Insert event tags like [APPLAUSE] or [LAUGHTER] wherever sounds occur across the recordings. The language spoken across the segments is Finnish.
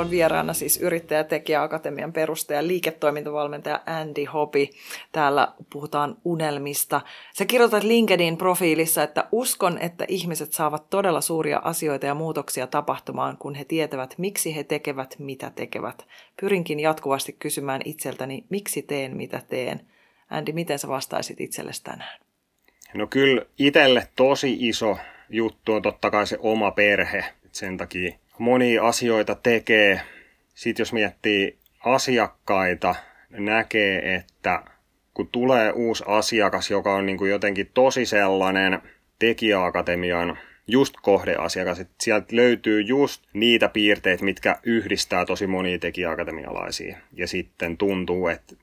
Mulla on vieraana siis yrittäjä tekijä akatemian perustaja, liiketoimintavalmentaja Andy Hopi. Täällä puhutaan unelmista. Sä kirjoitat LinkedIn-profiilissa, että uskon, että ihmiset saavat todella suuria asioita ja muutoksia tapahtumaan, kun he tietävät, miksi he tekevät, mitä tekevät. Pyrinkin jatkuvasti kysymään itseltäni, miksi teen, mitä teen. Andy, miten sä vastaisit itsellesi tänään? No kyllä itselle tosi iso juttu on totta kai se oma perhe. Sen takia monia asioita tekee. Sitten jos miettii asiakkaita, näkee, että kun tulee uusi asiakas, joka on niin kuin jotenkin tosi sellainen tekijäakatemian just kohdeasiakas, että sieltä löytyy just niitä piirteitä, mitkä yhdistää tosi monia tekijäakatemialaisia. Ja sitten tuntuu, että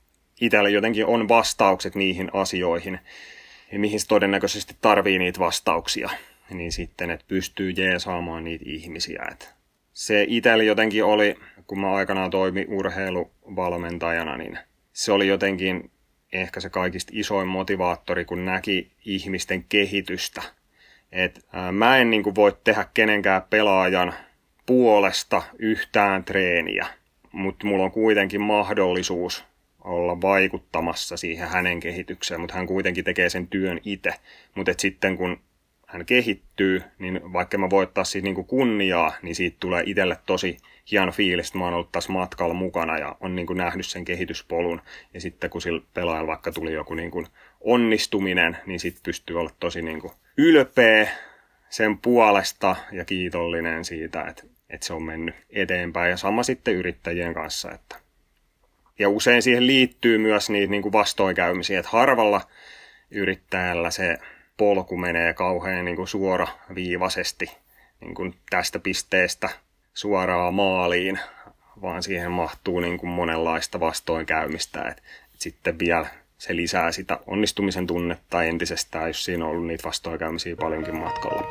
itsellä jotenkin on vastaukset niihin asioihin, mihin todennäköisesti tarvii niitä vastauksia. Niin sitten, että pystyy jeesaamaan niitä ihmisiä. Että se itsellä jotenkin oli, kun mä aikanaan toimi urheiluvalmentajana, niin se oli jotenkin ehkä se kaikista isoin motivaattori, kun näki ihmisten kehitystä. Et, ää, mä en niin kuin, voi tehdä kenenkään pelaajan puolesta yhtään treeniä, mutta mulla on kuitenkin mahdollisuus olla vaikuttamassa siihen hänen kehitykseen, mutta hän kuitenkin tekee sen työn itse. Mutta sitten kun hän kehittyy, niin vaikka mä voittaa siitä kuin kunniaa, niin siitä tulee itselle tosi hieno fiilis, että mä oon ollut tässä matkalla mukana ja on niin kuin nähnyt sen kehityspolun. Ja sitten kun sillä pelaajalla vaikka tuli joku niin kuin onnistuminen, niin sitten pystyy olla tosi niin kuin ylpeä sen puolesta ja kiitollinen siitä, että, että se on mennyt eteenpäin. Ja sama sitten yrittäjien kanssa. Että. Ja usein siihen liittyy myös niitä kuin vastoinkäymisiä, että harvalla yrittäjällä se polku menee kauhean niin kuin suoraviivaisesti niin kuin tästä pisteestä suoraan maaliin, vaan siihen mahtuu niin kuin monenlaista vastoinkäymistä. Et, et sitten vielä se lisää sitä onnistumisen tunnetta entisestään, jos siinä on ollut niitä vastoinkäymisiä paljonkin matkalla.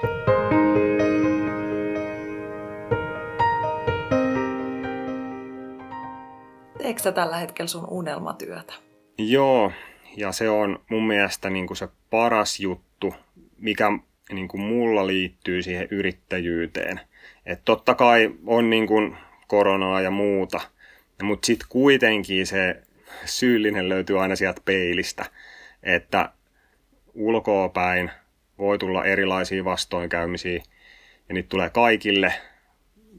Teekö sä tällä hetkellä sun unelmatyötä? Joo, ja se on mun mielestä niin kuin se paras juttu mikä niin kuin mulla liittyy siihen yrittäjyyteen. Et totta kai on niin kuin koronaa ja muuta, mutta sitten kuitenkin se syyllinen löytyy aina sieltä peilistä, että ulkoopäin voi tulla erilaisia vastoinkäymisiä ja niitä tulee kaikille.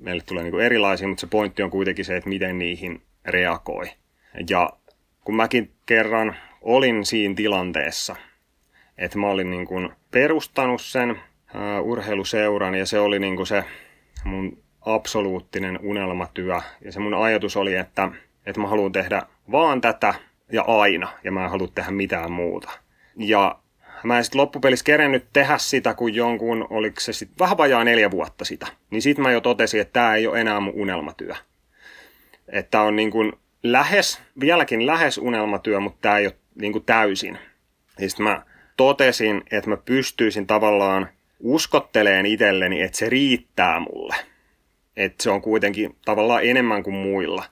Meille tulee niin kuin erilaisia, mutta se pointti on kuitenkin se, että miten niihin reagoi. Ja kun mäkin kerran olin siinä tilanteessa, että mä olin niin kuin perustanut sen urheiluseuran ja se oli niin kuin se mun absoluuttinen unelmatyö. Ja se mun ajatus oli, että, että mä haluan tehdä vaan tätä ja aina ja mä en halua tehdä mitään muuta. Ja mä en sitten loppupelissä kerennyt tehdä sitä, kun jonkun, oliko se sitten vähän vajaa neljä vuotta sitä. Niin sitten mä jo totesin, että tämä ei ole enää mun unelmatyö. Että on niin kuin lähes, vieläkin lähes unelmatyö, mutta tämä ei ole niin kuin täysin. Ja sitten mä totesin, että mä pystyisin tavallaan uskotteleen itselleni, että se riittää mulle. Että se on kuitenkin tavallaan enemmän kuin muilla.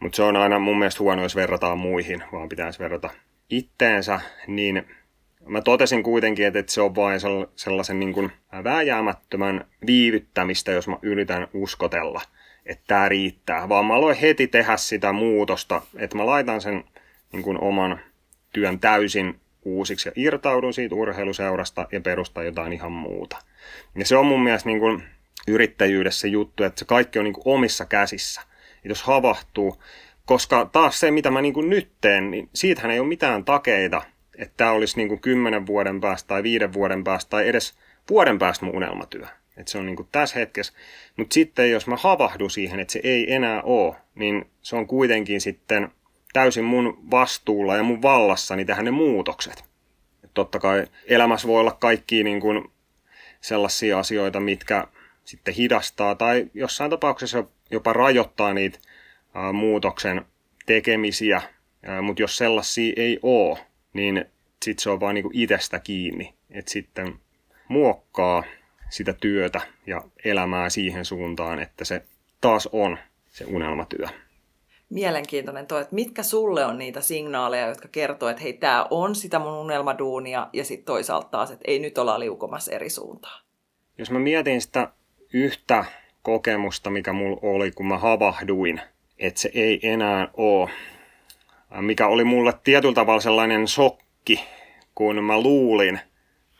Mutta se on aina mun mielestä huono, jos verrataan muihin, vaan pitäisi verrata itteensä. Niin mä totesin kuitenkin, että se on vain sellaisen niin kuin vääjäämättömän viivyttämistä, jos mä yritän uskotella, että tämä riittää. Vaan mä aloin heti tehdä sitä muutosta, että mä laitan sen niin kuin oman työn täysin uusiksi ja irtaudun siitä urheiluseurasta ja perustan jotain ihan muuta. Ja se on mun mielestä niin kuin yrittäjyydessä juttu, että se kaikki on niin kuin omissa käsissä. Ja jos havahtuu, koska taas se, mitä mä niin kuin nyt teen, niin siitähän ei ole mitään takeita, että tämä olisi niin kuin kymmenen vuoden päästä tai viiden vuoden päästä tai edes vuoden päästä mun unelmatyö. Että se on niin kuin tässä hetkessä. Mutta sitten jos mä havahdun siihen, että se ei enää ole, niin se on kuitenkin sitten täysin mun vastuulla ja mun vallassani tehdä ne muutokset. Et totta kai elämässä voi olla kaikki niin kuin sellaisia asioita, mitkä sitten hidastaa tai jossain tapauksessa jopa rajoittaa niitä ää, muutoksen tekemisiä, mutta jos sellaisia ei ole, niin sitten se on vaan niinku itsestä kiinni, että sitten muokkaa sitä työtä ja elämää siihen suuntaan, että se taas on se unelmatyö. Mielenkiintoinen toi, että mitkä sulle on niitä signaaleja, jotka kertoo, että hei, tämä on sitä mun unelmaduunia, ja sitten toisaalta taas, että ei nyt olla liukomassa eri suuntaan. Jos mä mietin sitä yhtä kokemusta, mikä mulla oli, kun mä havahduin, että se ei enää ole, mikä oli mulle tietyllä tavalla sellainen sokki, kun mä luulin,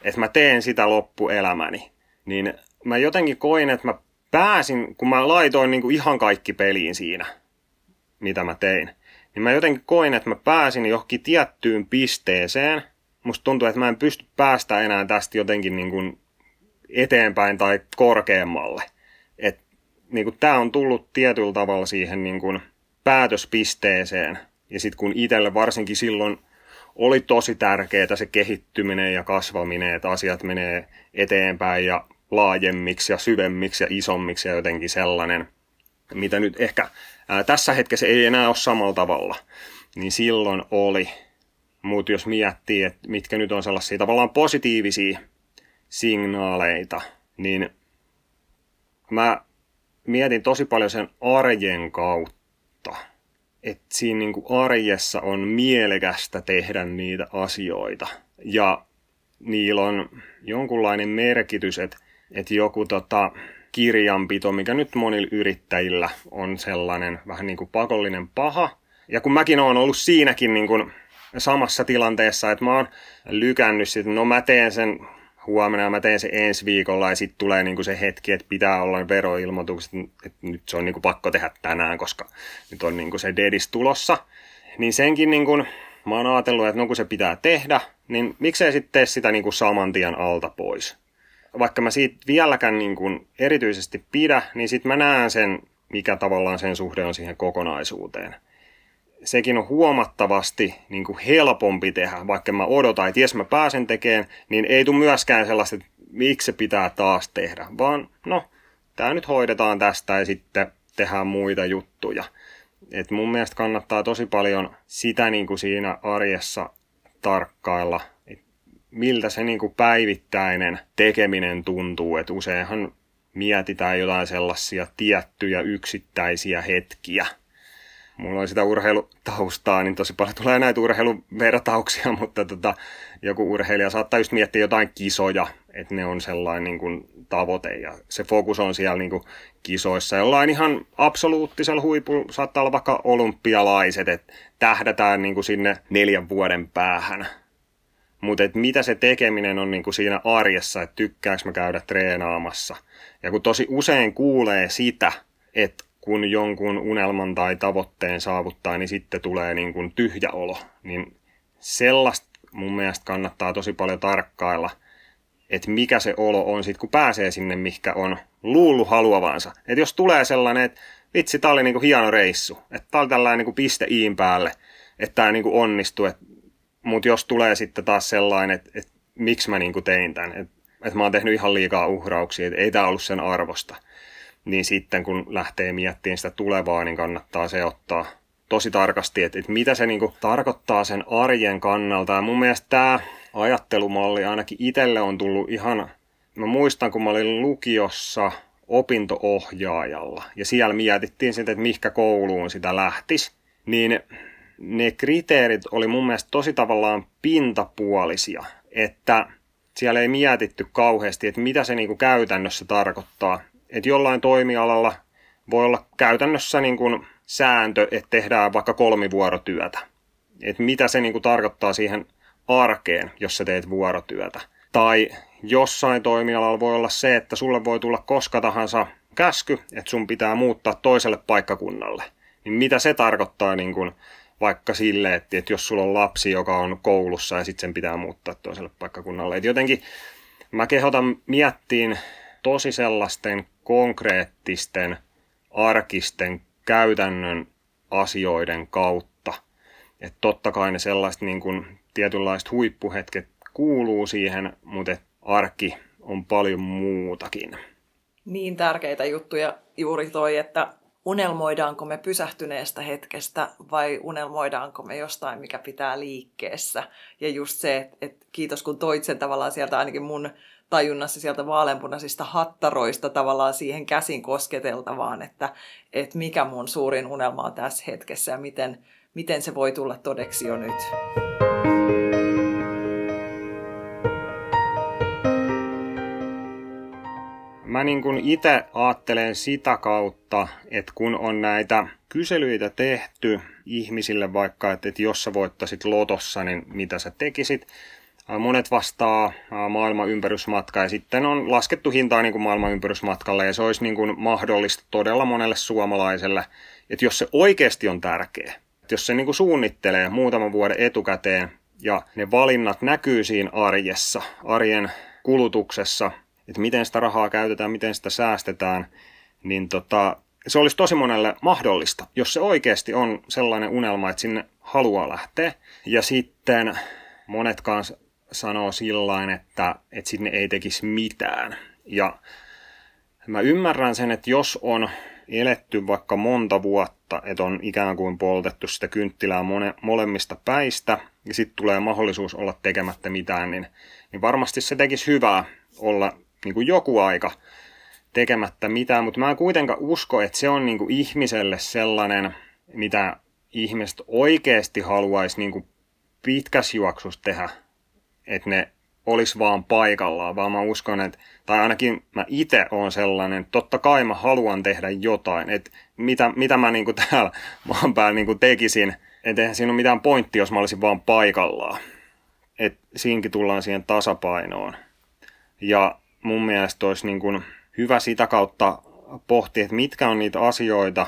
että mä teen sitä loppuelämäni, niin mä jotenkin koin, että mä pääsin, kun mä laitoin niin kuin ihan kaikki peliin siinä, mitä mä tein, niin mä jotenkin koin, että mä pääsin johonkin tiettyyn pisteeseen. Musta tuntuu, että mä en pysty päästä enää tästä jotenkin niin kuin eteenpäin tai korkeammalle. Et, niin kuin, tää on tullut tietyllä tavalla siihen niin kuin, päätöspisteeseen. Ja sitten kun itselle varsinkin silloin oli tosi tärkeää se kehittyminen ja kasvaminen, että asiat menee eteenpäin ja laajemmiksi ja syvemmiksi ja isommiksi ja jotenkin sellainen, mitä nyt ehkä ää, tässä hetkessä ei enää ole samalla tavalla, niin silloin oli. Mutta jos miettii, että mitkä nyt on sellaisia tavallaan positiivisia signaaleita, niin mä mietin tosi paljon sen arjen kautta. Että siinä niin kuin arjessa on mielekästä tehdä niitä asioita. Ja niillä on jonkunlainen merkitys, että, että joku tota, kirjanpito, mikä nyt monilla yrittäjillä on sellainen vähän niin kuin pakollinen paha. Ja kun mäkin olen ollut siinäkin niin kuin samassa tilanteessa, että mä oon lykännyt sitten, no mä teen sen huomenna ja mä teen sen ensi viikolla ja sitten tulee niinku se hetki, että pitää olla veroilmoitukset, että nyt se on niinku pakko tehdä tänään, koska nyt on niinku se dedis tulossa. Niin senkin niinku, mä oon ajatellut, että no kun se pitää tehdä, niin miksei sitten tee sitä niinku saman tien alta pois. Vaikka mä siitä vieläkään niinku erityisesti pidä, niin sitten mä näen sen, mikä tavallaan sen suhde on siihen kokonaisuuteen sekin on huomattavasti niin kuin helpompi tehdä, vaikka mä odotan, että jos mä pääsen tekemään, niin ei tule myöskään sellaista, että miksi se pitää taas tehdä, vaan no, tämä nyt hoidetaan tästä ja sitten tehdään muita juttuja. Et mun mielestä kannattaa tosi paljon sitä niin kuin siinä arjessa tarkkailla, miltä se niin kuin päivittäinen tekeminen tuntuu. Et useinhan mietitään jotain sellaisia tiettyjä yksittäisiä hetkiä, mulla on sitä urheilutaustaa, niin tosi paljon tulee näitä urheiluvertauksia, [LAUGHS] mutta tota, joku urheilija saattaa just miettiä jotain kisoja, että ne on sellainen niin kuin, tavoite ja se fokus on siellä niin kuin, kisoissa. Jollain ihan absoluuttisella huipulla saattaa olla vaikka olympialaiset, että tähdätään niin kuin, sinne neljän vuoden päähän. Mutta mitä se tekeminen on niin kuin siinä arjessa, että tykkääkö mä käydä treenaamassa. Ja kun tosi usein kuulee sitä, että kun jonkun unelman tai tavoitteen saavuttaa, niin sitten tulee niin kuin tyhjä olo. Niin sellaista mun mielestä kannattaa tosi paljon tarkkailla, että mikä se olo on sitten, kun pääsee sinne, mikä on luullut haluavansa. Että jos tulee sellainen, että vitsi, tää oli niinku hieno reissu, että tää oli tällainen niinku piste iin päälle, että tämä niinku onnistui, mutta jos tulee sitten taas sellainen, että, että miksi mä niinku tein tämän, että, että mä oon tehnyt ihan liikaa uhrauksia, että ei tämä ollut sen arvosta – niin sitten kun lähtee miettimään sitä tulevaa, niin kannattaa se ottaa tosi tarkasti, että, että mitä se niin kuin tarkoittaa sen arjen kannalta. Ja mun mielestä tämä ajattelumalli ainakin itselle on tullut ihan, mä muistan kun mä olin lukiossa opintoohjaajalla ja siellä mietittiin sitten, että mihinkä kouluun sitä lähtisi, niin ne kriteerit oli mun mielestä tosi tavallaan pintapuolisia, että siellä ei mietitty kauheasti, että mitä se niin kuin käytännössä tarkoittaa että jollain toimialalla voi olla käytännössä niin kuin sääntö, että tehdään vaikka kolmivuorotyötä. Että mitä se niin kuin tarkoittaa siihen arkeen, jos sä teet vuorotyötä. Tai jossain toimialalla voi olla se, että sulle voi tulla koska tahansa käsky, että sun pitää muuttaa toiselle paikkakunnalle. Niin mitä se tarkoittaa niin kuin vaikka sille, että, että jos sulla on lapsi, joka on koulussa ja sitten sen pitää muuttaa toiselle paikkakunnalle. Että jotenkin mä kehotan miettiin tosi sellaisten konkreettisten, arkisten, käytännön asioiden kautta. Että totta kai ne sellaiset niin kuin, tietynlaiset huippuhetket kuuluu siihen, mutta arki on paljon muutakin. Niin tärkeitä juttuja juuri toi, että unelmoidaanko me pysähtyneestä hetkestä vai unelmoidaanko me jostain, mikä pitää liikkeessä. Ja just se, että et kiitos kun toit sen tavallaan sieltä ainakin mun tajunnassa sieltä vaaleanpunaisista hattaroista tavallaan siihen käsin kosketeltavaan, että, että mikä mun suurin unelma on tässä hetkessä ja miten, miten se voi tulla todeksi jo nyt. Mä niin kuin itse ajattelen sitä kautta, että kun on näitä kyselyitä tehty ihmisille vaikka, että, että jos sä voittaisit lotossa, niin mitä sä tekisit, Monet vastaa maailman ympärysmatka ja sitten on laskettu hintaa niin kuin maailman ympärysmatkalle ja se olisi niin kuin mahdollista todella monelle suomalaiselle, että jos se oikeasti on tärkeä, että jos se niin kuin suunnittelee muutaman vuoden etukäteen ja ne valinnat näkyy siinä arjessa, arjen kulutuksessa, että miten sitä rahaa käytetään, miten sitä säästetään, niin tota, se olisi tosi monelle mahdollista, jos se oikeasti on sellainen unelma, että sinne haluaa lähteä. Ja sitten monet kanssa sanoo sillain, että, että sinne ei tekisi mitään. Ja mä ymmärrän sen, että jos on eletty vaikka monta vuotta, että on ikään kuin poltettu sitä kynttilää mone, molemmista päistä, ja sitten tulee mahdollisuus olla tekemättä mitään, niin, niin varmasti se tekisi hyvää olla niin kuin joku aika tekemättä mitään, mutta mä en kuitenkaan usko, että se on niin kuin ihmiselle sellainen, mitä ihmiset oikeasti haluaisi niin kuin pitkässä juoksussa tehdä että ne olisi vaan paikallaan, vaan mä uskon, että, tai ainakin mä itse on sellainen, että totta kai mä haluan tehdä jotain, että mitä, mitä mä niinku [LAUGHS] täällä maan päällä niinku tekisin, että eihän siinä ole mitään pointtia, jos mä olisin vaan paikallaan. että siinkin tullaan siihen tasapainoon. Ja mun mielestä olisi niinku hyvä sitä kautta pohtia, että mitkä on niitä asioita,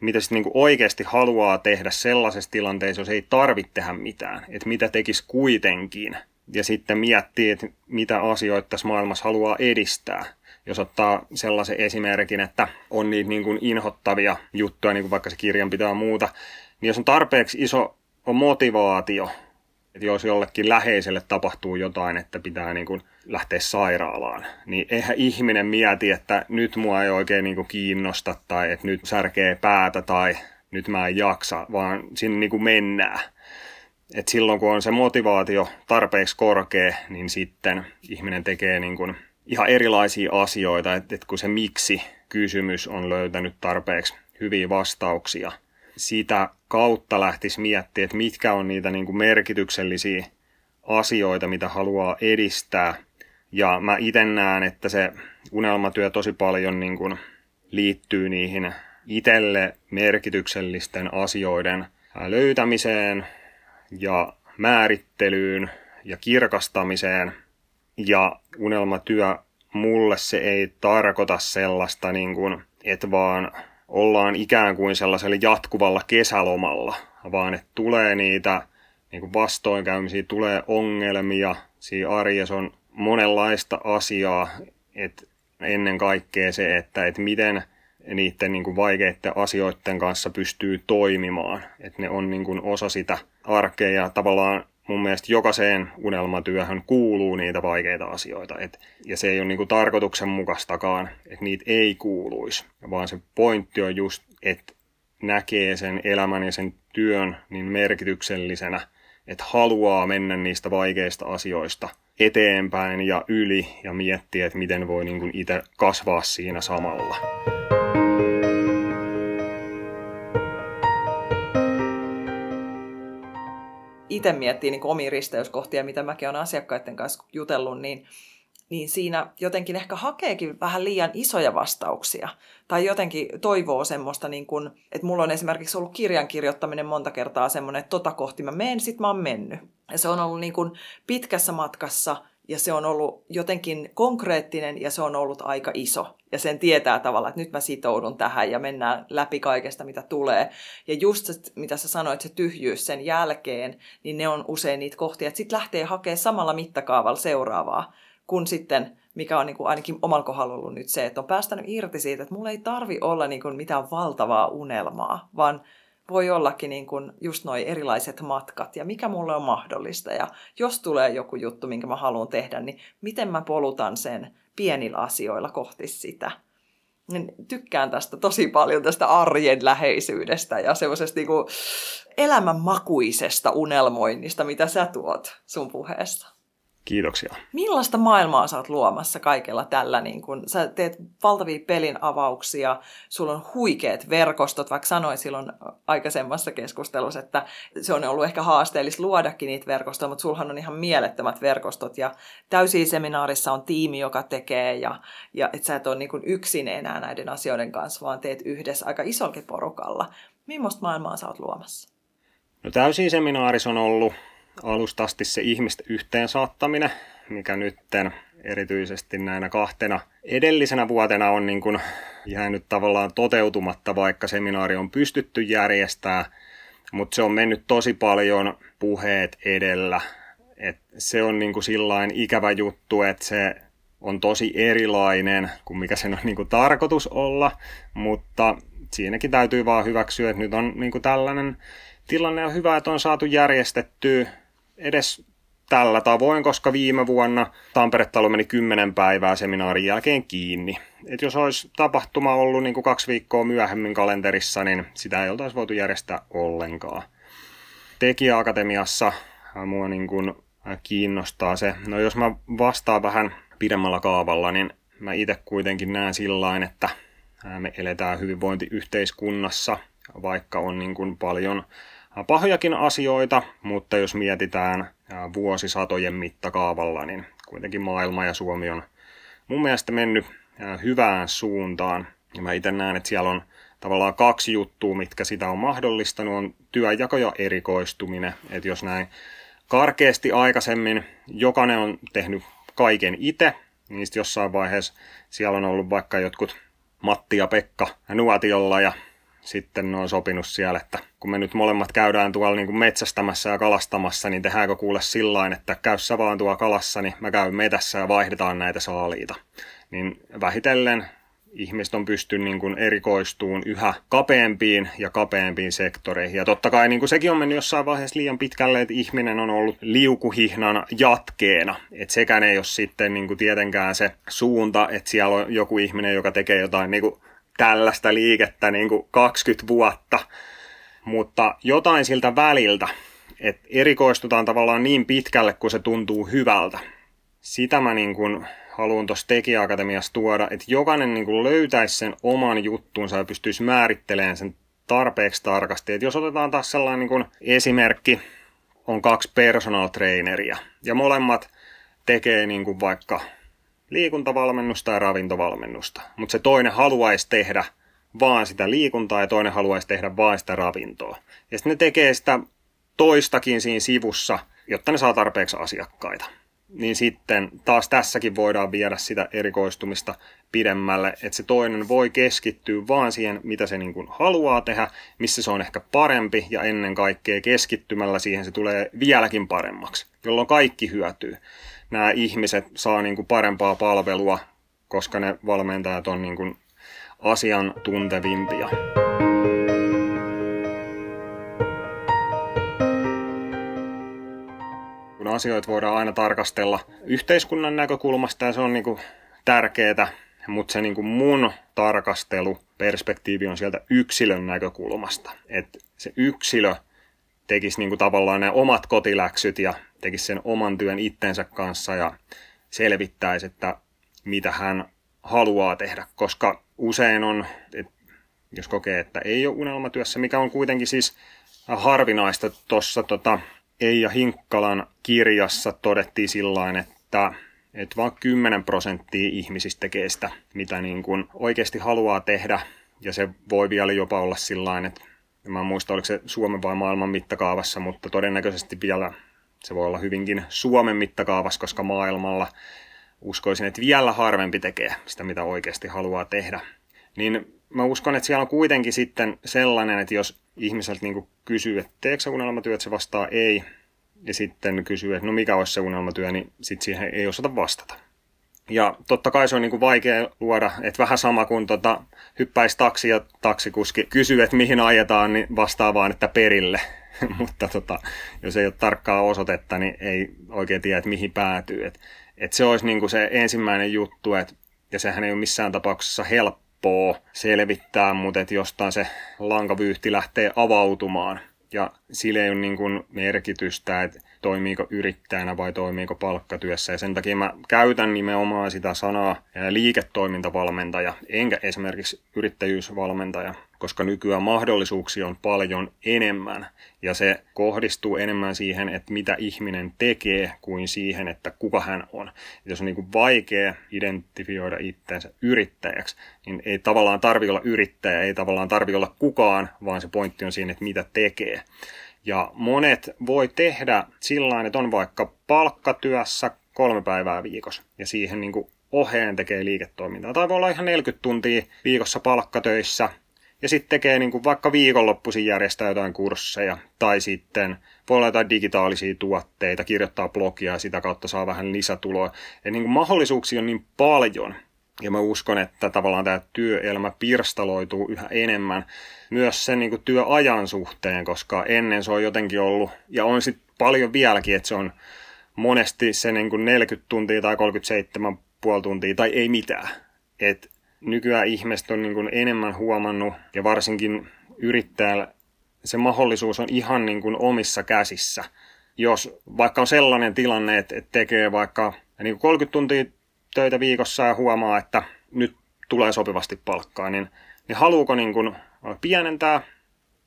mitä sitten niinku oikeasti haluaa tehdä sellaisessa tilanteessa, jos ei tarvitse tehdä mitään, että mitä tekisi kuitenkin, ja sitten miettii, että mitä asioita tässä maailmassa haluaa edistää. Jos ottaa sellaisen esimerkin, että on niitä niin kuin inhottavia juttuja, niin kuin vaikka se kirjanpito ja muuta, niin jos on tarpeeksi iso motivaatio, että jos jollekin läheiselle tapahtuu jotain, että pitää niin kuin lähteä sairaalaan, niin eihän ihminen mieti, että nyt mua ei oikein niin kuin kiinnosta tai että nyt särkee päätä tai nyt mä en jaksa, vaan sinne niin kuin mennään. Et silloin kun on se motivaatio tarpeeksi korkea, niin sitten ihminen tekee niin kuin ihan erilaisia asioita, että et kun se miksi-kysymys on löytänyt tarpeeksi hyviä vastauksia, sitä kautta lähtisi miettiä, että mitkä on niitä niin kuin merkityksellisiä asioita, mitä haluaa edistää. Ja mä itse näen, että se unelmatyö tosi paljon niin kuin liittyy niihin itselle merkityksellisten asioiden löytämiseen ja määrittelyyn ja kirkastamiseen. Ja unelmatyö mulle se ei tarkoita sellaista, niin kuin, että vaan ollaan ikään kuin sellaisella jatkuvalla kesälomalla, vaan että tulee niitä niin kuin vastoinkäymisiä, tulee ongelmia, siinä arjessa on monenlaista asiaa, että ennen kaikkea se, että, että miten niiden niin kuin vaikeiden asioiden kanssa pystyy toimimaan, että ne on niin kuin osa sitä arkea ja tavallaan mun mielestä jokaiseen unelmatyöhön kuuluu niitä vaikeita asioita. Et, ja se ei ole niinku tarkoituksenmukaistakaan, että niitä ei kuuluisi, vaan se pointti on just, että näkee sen elämän ja sen työn niin merkityksellisenä, että haluaa mennä niistä vaikeista asioista eteenpäin ja yli ja miettiä, että miten voi niinku itse kasvaa siinä samalla. Itse miettii niin omia risteyskohtia, mitä mäkin olen asiakkaiden kanssa jutellut, niin, niin siinä jotenkin ehkä hakeekin vähän liian isoja vastauksia. Tai jotenkin toivoo semmoista, niin kuin, että mulla on esimerkiksi ollut kirjan kirjoittaminen monta kertaa semmoinen, että tota kohti mä menen, sit mä oon mennyt. Ja se on ollut niin kuin pitkässä matkassa ja se on ollut jotenkin konkreettinen ja se on ollut aika iso. Ja sen tietää tavallaan, että nyt mä sitoudun tähän ja mennään läpi kaikesta, mitä tulee. Ja just se, mitä sä sanoit, se tyhjyys sen jälkeen, niin ne on usein niitä kohtia, että sitten lähtee hakemaan samalla mittakaavalla seuraavaa, kun sitten mikä on niin kuin ainakin omalla kohdalla ollut nyt se, että on päästänyt irti siitä, että mulla ei tarvi olla niin kuin mitään valtavaa unelmaa, vaan voi ollakin niin kuin just noin erilaiset matkat ja mikä mulle on mahdollista. Ja jos tulee joku juttu, minkä mä haluan tehdä, niin miten mä polutan sen pienillä asioilla kohti sitä. niin tykkään tästä tosi paljon, tästä arjen läheisyydestä ja semmoisesta niinku elämänmakuisesta unelmoinnista, mitä sä tuot sun puheesta. Kiitoksia. Millaista maailmaa sä oot luomassa kaikella tällä? Niin kun sä teet valtavia pelin avauksia, sulla on huikeat verkostot, vaikka sanoin silloin aikaisemmassa keskustelussa, että se on ollut ehkä haasteellista luodakin niitä verkostoja, mutta sulhan on ihan mielettömät verkostot ja täysin seminaarissa on tiimi, joka tekee ja, ja et sä et ole niin yksin enää näiden asioiden kanssa, vaan teet yhdessä aika isolkin porukalla. Millaista maailmaa sä oot luomassa? No täysin seminaarissa on ollut alusta asti se ihmisten yhteensaattaminen, mikä nytten erityisesti näinä kahtena edellisenä vuotena on niin kuin jäänyt tavallaan toteutumatta, vaikka seminaari on pystytty järjestää, mutta se on mennyt tosi paljon puheet edellä. Et se on niin kuin sillain ikävä juttu, että se on tosi erilainen kuin mikä sen on niin kuin tarkoitus olla, mutta siinäkin täytyy vaan hyväksyä, että nyt on niin kuin tällainen tilanne on hyvä, että on saatu järjestettyä edes tällä tavoin, koska viime vuonna Tampere-talo meni kymmenen päivää seminaarin jälkeen kiinni. Et jos olisi tapahtuma ollut niin kuin kaksi viikkoa myöhemmin kalenterissa, niin sitä ei oltaisi voitu järjestää ollenkaan. Tekijäakatemiassa mua niin kuin kiinnostaa se, no jos mä vastaan vähän pidemmällä kaavalla, niin mä itse kuitenkin näen sillä että me eletään hyvinvointiyhteiskunnassa, vaikka on niin kuin paljon pahojakin asioita, mutta jos mietitään vuosisatojen mittakaavalla, niin kuitenkin maailma ja Suomi on mun mielestä mennyt hyvään suuntaan. Ja mä itse näen, että siellä on tavallaan kaksi juttua, mitkä sitä on mahdollistanut, on työnjako ja erikoistuminen. Että jos näin karkeasti aikaisemmin jokainen on tehnyt kaiken itse, niin jossain vaiheessa siellä on ollut vaikka jotkut Matti ja Pekka nuotiolla ja sitten ne on sopinut siellä, että kun me nyt molemmat käydään tuolla niin kuin metsästämässä ja kalastamassa, niin tehdäänkö kuule sillä että käy sä vaan tuolla kalassa, niin mä käyn metässä ja vaihdetaan näitä saaliita. Niin vähitellen ihmiset on pystynyt niin kuin erikoistuun yhä kapeampiin ja kapeampiin sektoreihin. Ja totta kai niin kuin sekin on mennyt jossain vaiheessa liian pitkälle, että ihminen on ollut liukuhihnan jatkeena. Että sekään ei ole sitten niin kuin tietenkään se suunta, että siellä on joku ihminen, joka tekee jotain niin kuin tällaista liikettä niin kuin 20 vuotta, mutta jotain siltä väliltä, että erikoistutaan tavallaan niin pitkälle, kun se tuntuu hyvältä. Sitä mä niin kuin haluan tuossa tekijäakatemiassa tuoda, että jokainen niin kuin löytäisi sen oman juttuunsa ja pystyisi määrittelemään sen tarpeeksi tarkasti. Et jos otetaan taas sellainen niin kuin esimerkki, on kaksi personal traineria ja molemmat tekee niin kuin vaikka liikuntavalmennusta ja ravintovalmennusta. Mutta se toinen haluaisi tehdä vaan sitä liikuntaa ja toinen haluaisi tehdä vaan sitä ravintoa. Ja sitten ne tekee sitä toistakin siinä sivussa, jotta ne saa tarpeeksi asiakkaita. Niin sitten taas tässäkin voidaan viedä sitä erikoistumista pidemmälle, että se toinen voi keskittyä vaan siihen, mitä se niin kuin haluaa tehdä, missä se on ehkä parempi ja ennen kaikkea keskittymällä siihen se tulee vieläkin paremmaksi, jolloin kaikki hyötyy nämä ihmiset saa niin kuin parempaa palvelua, koska ne valmentajat on niin kuin asiantuntevimpia. Kun asioita voidaan aina tarkastella yhteiskunnan näkökulmasta ja se on niin kuin tärkeää, mutta se niin kuin mun tarkasteluperspektiivi on sieltä yksilön näkökulmasta. Että se yksilö tekisi niin kuin tavallaan ne omat kotiläksyt ja tekisi sen oman työn itsensä kanssa ja selvittäisi, että mitä hän haluaa tehdä, koska usein on, että jos kokee, että ei ole unelmatyössä, mikä on kuitenkin siis harvinaista. Tuossa tota, Eija Hinkkalan kirjassa todettiin sillä että että vain 10 prosenttia ihmisistä tekee sitä, mitä niin kuin oikeasti haluaa tehdä, ja se voi vielä jopa olla sillä että Mä en muista, oliko se Suomen vai maailman mittakaavassa, mutta todennäköisesti vielä se voi olla hyvinkin Suomen mittakaavassa, koska maailmalla uskoisin, että vielä harvempi tekee sitä, mitä oikeasti haluaa tehdä. Niin mä uskon, että siellä on kuitenkin sitten sellainen, että jos ihmiseltä niin kysyy, että teekö se unelmatyö, että se vastaa ei, ja sitten kysyy, että no mikä olisi se unelmatyö, niin sitten siihen ei osata vastata. Ja totta kai se on niin kuin vaikea luoda, että vähän sama kuin tota, hyppäisi taksi ja taksikuski kysyy, että mihin ajetaan, niin vastaa vaan, että perille. [LAUGHS] Mutta tota, jos ei ole tarkkaa osoitetta, niin ei oikein tiedä, että mihin päätyy. Et, et se olisi niin kuin se ensimmäinen juttu, et, ja sehän ei ole missään tapauksessa helppoa selvittää, mutta että jostain se lankavyyhti lähtee avautumaan. Ja sille ei ole niin kuin merkitystä, että toimiiko yrittäjänä vai toimiiko palkkatyössä. Ja sen takia mä käytän nimenomaan sitä sanaa liiketoimintavalmentaja, enkä esimerkiksi yrittäjyysvalmentaja, koska nykyään mahdollisuuksia on paljon enemmän. Ja se kohdistuu enemmän siihen, että mitä ihminen tekee, kuin siihen, että kuka hän on. Et jos on niin kuin vaikea identifioida itseensä yrittäjäksi, niin ei tavallaan tarvi olla yrittäjä, ei tavallaan tarvi olla kukaan, vaan se pointti on siinä, että mitä tekee. Ja monet voi tehdä sillä että on vaikka palkkatyössä kolme päivää viikossa ja siihen niin kuin oheen tekee liiketoimintaa. Tai voi olla ihan 40 tuntia viikossa palkkatöissä ja sitten tekee niin kuin vaikka viikonloppuisin järjestää jotain kursseja tai sitten voi olla jotain digitaalisia tuotteita, kirjoittaa blogia ja sitä kautta saa vähän lisätuloa. Ja niin kuin mahdollisuuksia on niin paljon, ja mä uskon, että tavallaan tämä työelämä pirstaloituu yhä enemmän myös sen niin kuin työajan suhteen, koska ennen se on jotenkin ollut, ja on sitten paljon vieläkin, että se on monesti se niin kuin 40 tuntia tai 37,5 tuntia tai ei mitään. Et nykyään ihmiset on niin kuin enemmän huomannut, ja varsinkin yrittäjällä se mahdollisuus on ihan niin kuin omissa käsissä. Jos vaikka on sellainen tilanne, että, tekee vaikka niin kuin 30 tuntia töitä viikossa ja huomaa, että nyt tulee sopivasti palkkaa, niin, niin haluuko niin kuin pienentää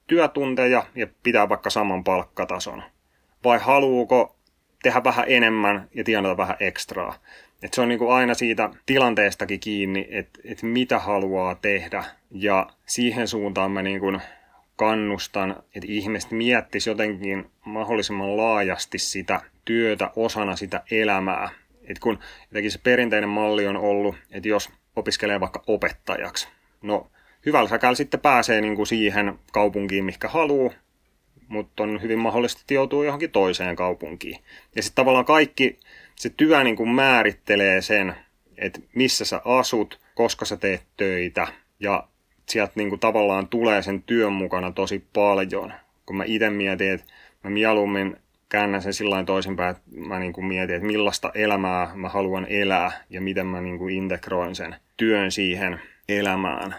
työtunteja ja pitää vaikka saman palkkatason? Vai haluuko tehdä vähän enemmän ja tienata vähän ekstraa? Et se on niin kuin aina siitä tilanteestakin kiinni, että et mitä haluaa tehdä. Ja siihen suuntaan mä niin kuin kannustan, että ihmiset miettisivät jotenkin mahdollisimman laajasti sitä työtä osana sitä elämää et kun jotenkin se perinteinen malli on ollut, että jos opiskelee vaikka opettajaksi, no hyvällä säkällä sitten pääsee niin kuin siihen kaupunkiin, mikä haluaa, mutta on hyvin mahdollista, että joutuu johonkin toiseen kaupunkiin. Ja sitten tavallaan kaikki se työ niin kuin määrittelee sen, että missä sä asut, koska sä teet töitä ja sieltä niin kuin tavallaan tulee sen työn mukana tosi paljon. Kun mä itse mietin, että mä mieluummin käännän sen sillä toisinpäin, että mä niin kuin mietin, että millaista elämää mä haluan elää ja miten mä niin kuin integroin sen työn siihen elämään.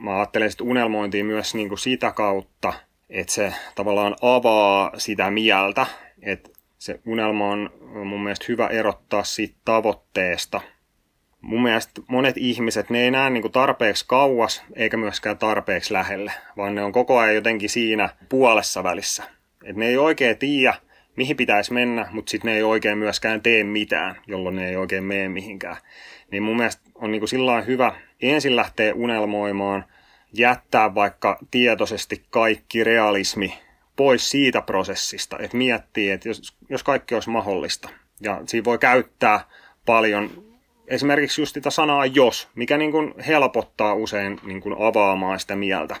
Mä ajattelen sitten unelmointia myös niin kuin sitä kautta, että se tavallaan avaa sitä mieltä, että se unelma on mun mielestä hyvä erottaa siitä tavoitteesta. Mun mielestä monet ihmiset, ne ei näe niin kuin tarpeeksi kauas eikä myöskään tarpeeksi lähelle, vaan ne on koko ajan jotenkin siinä puolessa välissä et ne ei oikein tiedä, mihin pitäisi mennä, mutta sitten ne ei oikein myöskään tee mitään, jolloin ne ei oikein mene mihinkään. Niin mun mielestä on niin sillä hyvä ensin lähteä unelmoimaan, jättää vaikka tietoisesti kaikki realismi pois siitä prosessista, että miettii, että jos, jos kaikki olisi mahdollista. Ja siinä voi käyttää paljon esimerkiksi just sitä sanaa jos, mikä niin kuin helpottaa usein niin kuin avaamaan sitä mieltä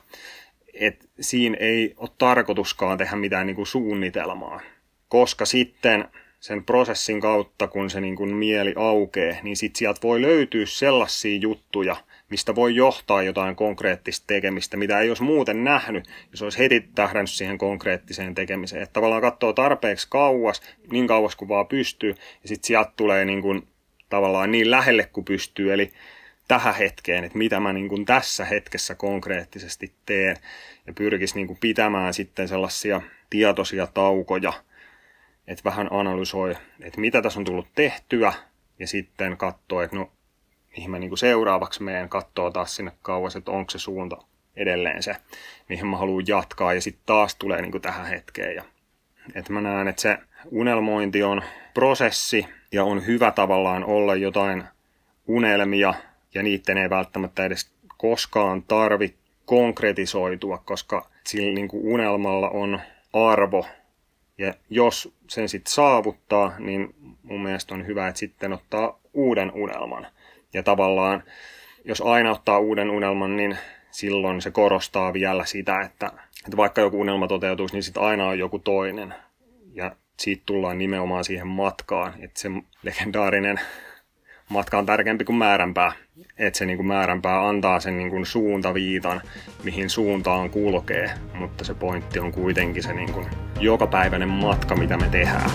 että siinä ei ole tarkoituskaan tehdä mitään niin kuin suunnitelmaa, koska sitten sen prosessin kautta, kun se niin kuin mieli aukee, niin sitten sieltä voi löytyä sellaisia juttuja, mistä voi johtaa jotain konkreettista tekemistä, mitä ei olisi muuten nähnyt, jos olisi heti tähdännyt siihen konkreettiseen tekemiseen. Että tavallaan katsoo tarpeeksi kauas, niin kauas kuin vaan pystyy, ja sitten sieltä tulee niin kuin, tavallaan niin lähelle kuin pystyy, eli tähän hetkeen, että mitä mä niin kuin tässä hetkessä konkreettisesti teen. Ja pyrkisi niin kuin pitämään sitten sellaisia tietoisia taukoja, että vähän analysoi, että mitä tässä on tullut tehtyä. Ja sitten katsoo, että no mihin mä niin kuin seuraavaksi meen, katsoo taas sinne kauas, että onko se suunta edelleen se, mihin mä haluan jatkaa. Ja sitten taas tulee niin kuin tähän hetkeen. Ja, että mä näen, että se unelmointi on prosessi ja on hyvä tavallaan olla jotain unelmia ja niiden ei välttämättä edes koskaan tarvitse konkretisoitua, koska sillä niin kuin unelmalla on arvo. Ja jos sen sitten saavuttaa, niin mun mielestä on hyvä, että sitten ottaa uuden unelman. Ja tavallaan, jos aina ottaa uuden unelman, niin silloin se korostaa vielä sitä, että, että vaikka joku unelma toteutuisi, niin sitten aina on joku toinen. Ja siitä tullaan nimenomaan siihen matkaan, että se legendaarinen matka on tärkeämpi kuin määränpää. Että se niin kuin määränpää antaa sen niin kuin suuntaviitan, mihin suuntaan kulkee, mutta se pointti on kuitenkin se niin kuin jokapäiväinen matka, mitä me tehdään.